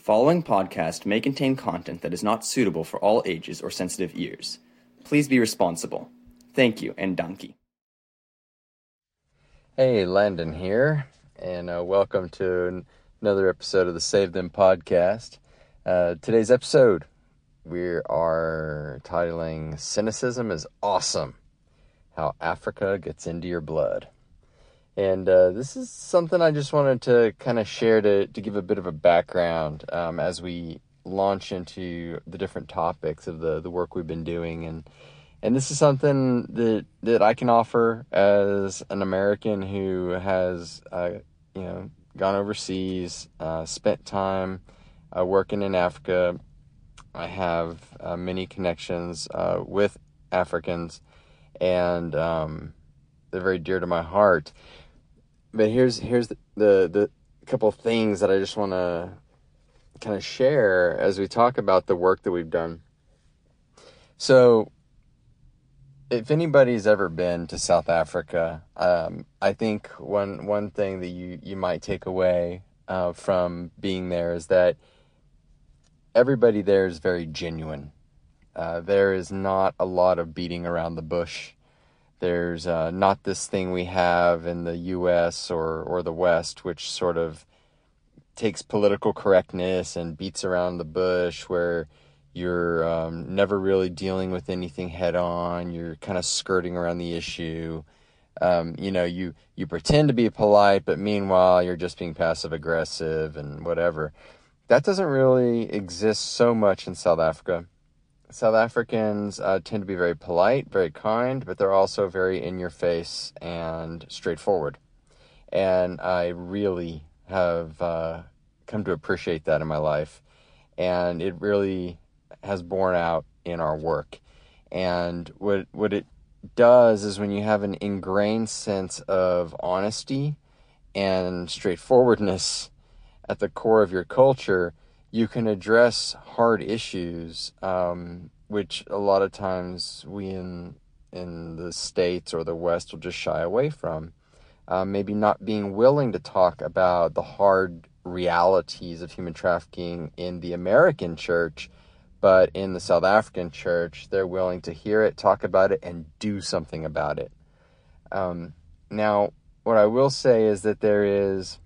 following podcast may contain content that is not suitable for all ages or sensitive ears. Please be responsible. Thank you, and donkey. Hey, Landon here, and uh, welcome to another episode of the Save Them podcast. Uh, today's episode, we are titling Cynicism is Awesome How Africa Gets Into Your Blood. And uh, this is something I just wanted to kind of share to, to give a bit of a background um, as we launch into the different topics of the, the work we've been doing. And, and this is something that, that I can offer as an American who has, uh, you know, gone overseas, uh, spent time uh, working in Africa. I have uh, many connections uh, with Africans, and um, they're very dear to my heart but here's here's the the, the couple things that I just want to kind of share as we talk about the work that we've done. So, if anybody's ever been to South Africa, um, I think one one thing that you you might take away uh, from being there is that everybody there is very genuine. Uh, there is not a lot of beating around the bush. There's uh, not this thing we have in the U.S. or or the West, which sort of takes political correctness and beats around the bush, where you're um, never really dealing with anything head on. You're kind of skirting around the issue. Um, you know, you you pretend to be polite, but meanwhile you're just being passive aggressive and whatever. That doesn't really exist so much in South Africa. South Africans uh, tend to be very polite, very kind, but they're also very in your face and straightforward. And I really have uh, come to appreciate that in my life. And it really has borne out in our work. And what, what it does is when you have an ingrained sense of honesty and straightforwardness at the core of your culture, you can address hard issues, um, which a lot of times we in in the states or the West will just shy away from. Um, maybe not being willing to talk about the hard realities of human trafficking in the American church, but in the South African church, they're willing to hear it, talk about it, and do something about it. Um, now, what I will say is that there is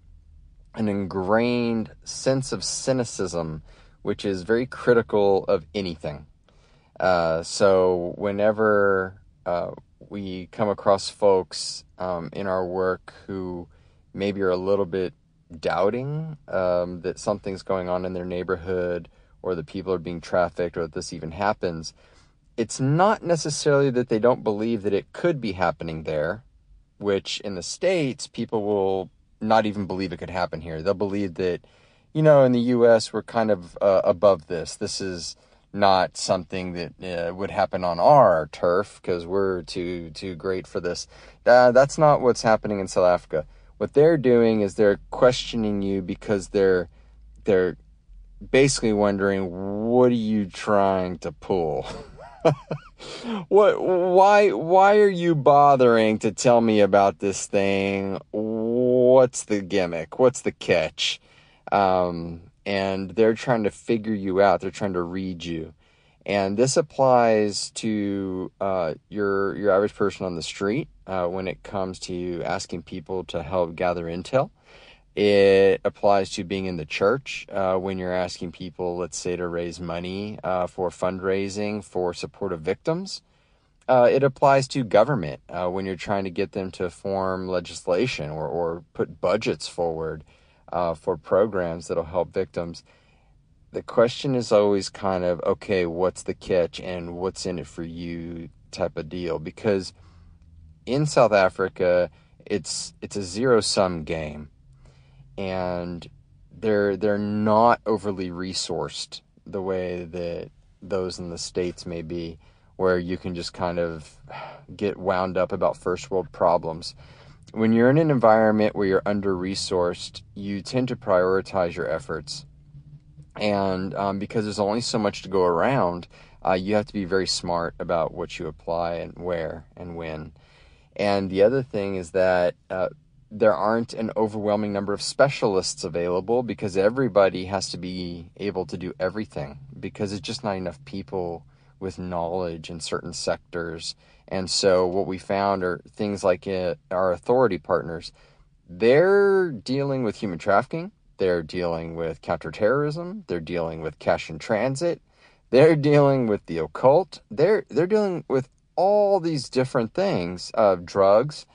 an ingrained sense of cynicism, which is very critical of anything. Uh, so whenever uh, we come across folks um, in our work who maybe are a little bit doubting um, that something's going on in their neighborhood or that people are being trafficked or that this even happens, it's not necessarily that they don't believe that it could be happening there, which in the States, people will not even believe it could happen here. They'll believe that, you know, in the U.S. we're kind of uh, above this. This is not something that uh, would happen on our turf because we're too too great for this. Uh, that's not what's happening in South Africa. What they're doing is they're questioning you because they're they're basically wondering what are you trying to pull. what why why are you bothering to tell me about this thing what's the gimmick? What's the catch? Um, and they're trying to figure you out. They're trying to read you. And this applies to uh, your your average person on the street uh, when it comes to asking people to help gather intel. It applies to being in the church uh, when you're asking people, let's say, to raise money uh, for fundraising for support of victims. Uh, it applies to government uh, when you're trying to get them to form legislation or, or put budgets forward uh, for programs that'll help victims. The question is always kind of, okay, what's the catch and what's in it for you type of deal? Because in South Africa, it's it's a zero sum game, and they're they're not overly resourced the way that those in the states may be where you can just kind of get wound up about first world problems. When you're in an environment where you're under resourced, you tend to prioritize your efforts. And um, because there's only so much to go around, uh, you have to be very smart about what you apply and where and when. And the other thing is that uh, there aren't an overwhelming number of specialists available because everybody has to be able to do everything because it's just not enough people with knowledge in certain sectors. And so what we found are things like uh, our authority partners. They're dealing with human trafficking. They're dealing with counterterrorism. They're dealing with cash in transit. They're dealing with the occult. They're they're dealing with all these different things of drugs.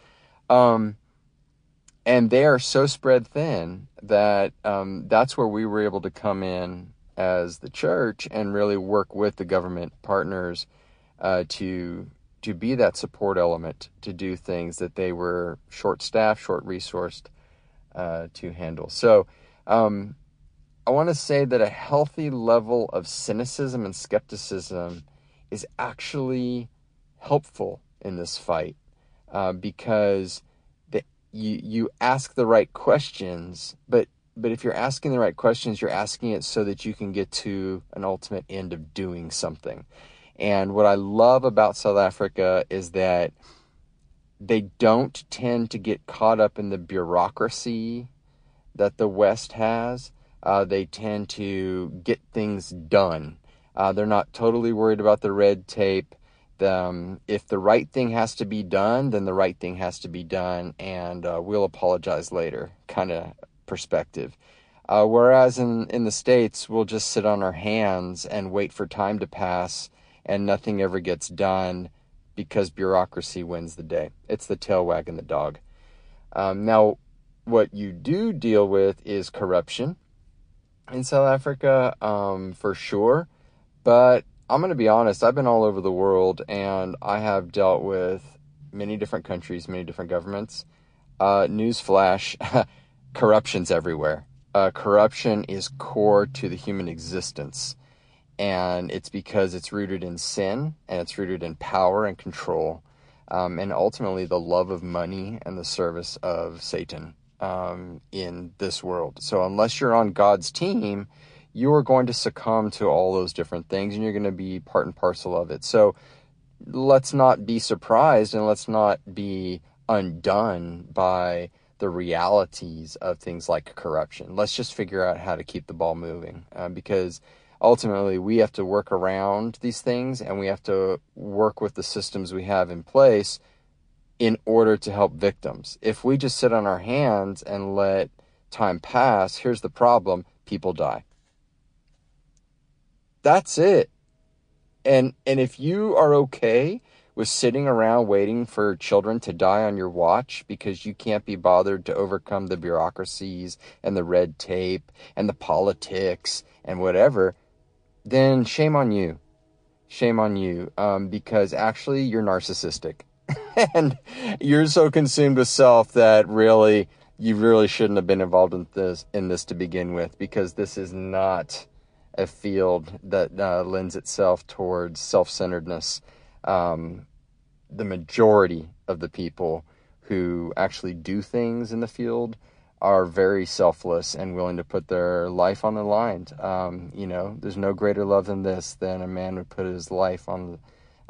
Um, and they are so spread thin that um, that's where we were able to come in as the church and really work with the government partners uh, to to be that support element to do things that they were short staffed, short resourced uh, to handle. So um, I want to say that a healthy level of cynicism and skepticism is actually helpful in this fight uh, because you you ask the right questions, but but if you're asking the right questions, you're asking it so that you can get to an ultimate end of doing something. And what I love about South Africa is that they don't tend to get caught up in the bureaucracy that the West has. Uh, they tend to get things done. Uh, they're not totally worried about the red tape um, if the right thing has to be done, then the right thing has to be done, and uh, we'll apologize later, kind of perspective. Uh, whereas in, in the States, we'll just sit on our hands and wait for time to pass, and nothing ever gets done because bureaucracy wins the day. It's the tail wagging the dog. Um, now, what you do deal with is corruption in South Africa, um, for sure, but I'm going to be honest, I've been all over the world and I have dealt with many different countries, many different governments. Uh, newsflash corruption's everywhere. Uh, corruption is core to the human existence. And it's because it's rooted in sin and it's rooted in power and control. Um, and ultimately, the love of money and the service of Satan um, in this world. So, unless you're on God's team, you are going to succumb to all those different things and you're going to be part and parcel of it. So let's not be surprised and let's not be undone by the realities of things like corruption. Let's just figure out how to keep the ball moving uh, because ultimately we have to work around these things and we have to work with the systems we have in place in order to help victims. If we just sit on our hands and let time pass, here's the problem people die. That's it. And and if you are okay with sitting around waiting for children to die on your watch because you can't be bothered to overcome the bureaucracies and the red tape and the politics and whatever, then shame on you. Shame on you. Um, because actually you're narcissistic. and you're so consumed with self that really you really shouldn't have been involved in this in this to begin with because this is not a field that uh, lends itself towards self centeredness. Um, the majority of the people who actually do things in the field are very selfless and willing to put their life on the line. Um, you know, there's no greater love than this than a man would put his life on,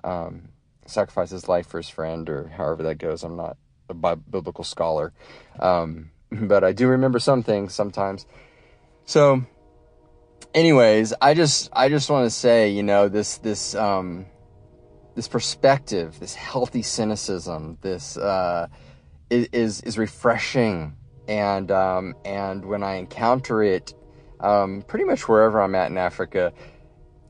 um, sacrifice his life for his friend, or however that goes. I'm not a biblical scholar, um, but I do remember some things sometimes. So anyways, I just I just want to say, you know, this this um this perspective, this healthy cynicism, this uh, is is refreshing, and um, and when I encounter it, um, pretty much wherever I'm at in Africa,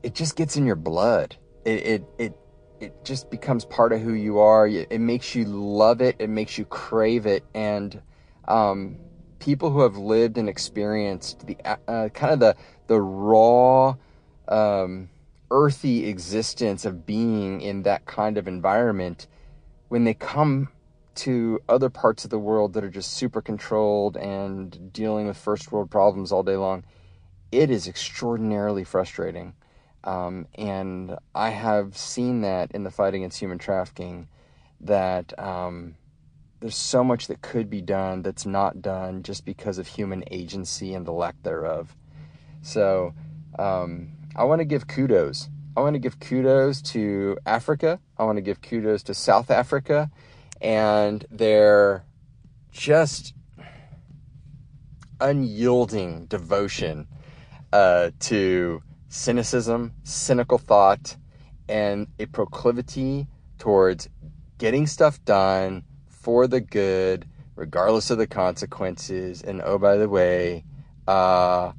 it just gets in your blood. It it it it just becomes part of who you are. It makes you love it. It makes you crave it, and um, people who have lived and experienced the uh, kind of the the raw, um, earthy existence of being in that kind of environment, when they come to other parts of the world that are just super controlled and dealing with first world problems all day long, it is extraordinarily frustrating. Um, and I have seen that in the fight against human trafficking that um, there's so much that could be done that's not done just because of human agency and the lack thereof. So um, I want to give kudos. I want to give kudos to Africa. I want to give kudos to South Africa and their just unyielding devotion uh, to cynicism, cynical thought, and a proclivity towards getting stuff done for the good, regardless of the consequences. And oh, by the way, uh,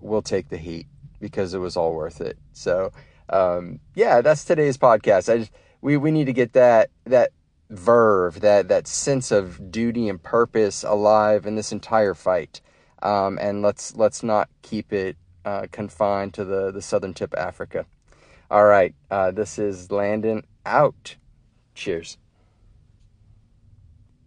we'll take the heat because it was all worth it. So, um, yeah, that's today's podcast. I just, we, we need to get that, that verve, that, that sense of duty and purpose alive in this entire fight. Um, and let's, let's not keep it, uh, confined to the, the southern tip of Africa. All right. Uh, this is Landon out. Cheers.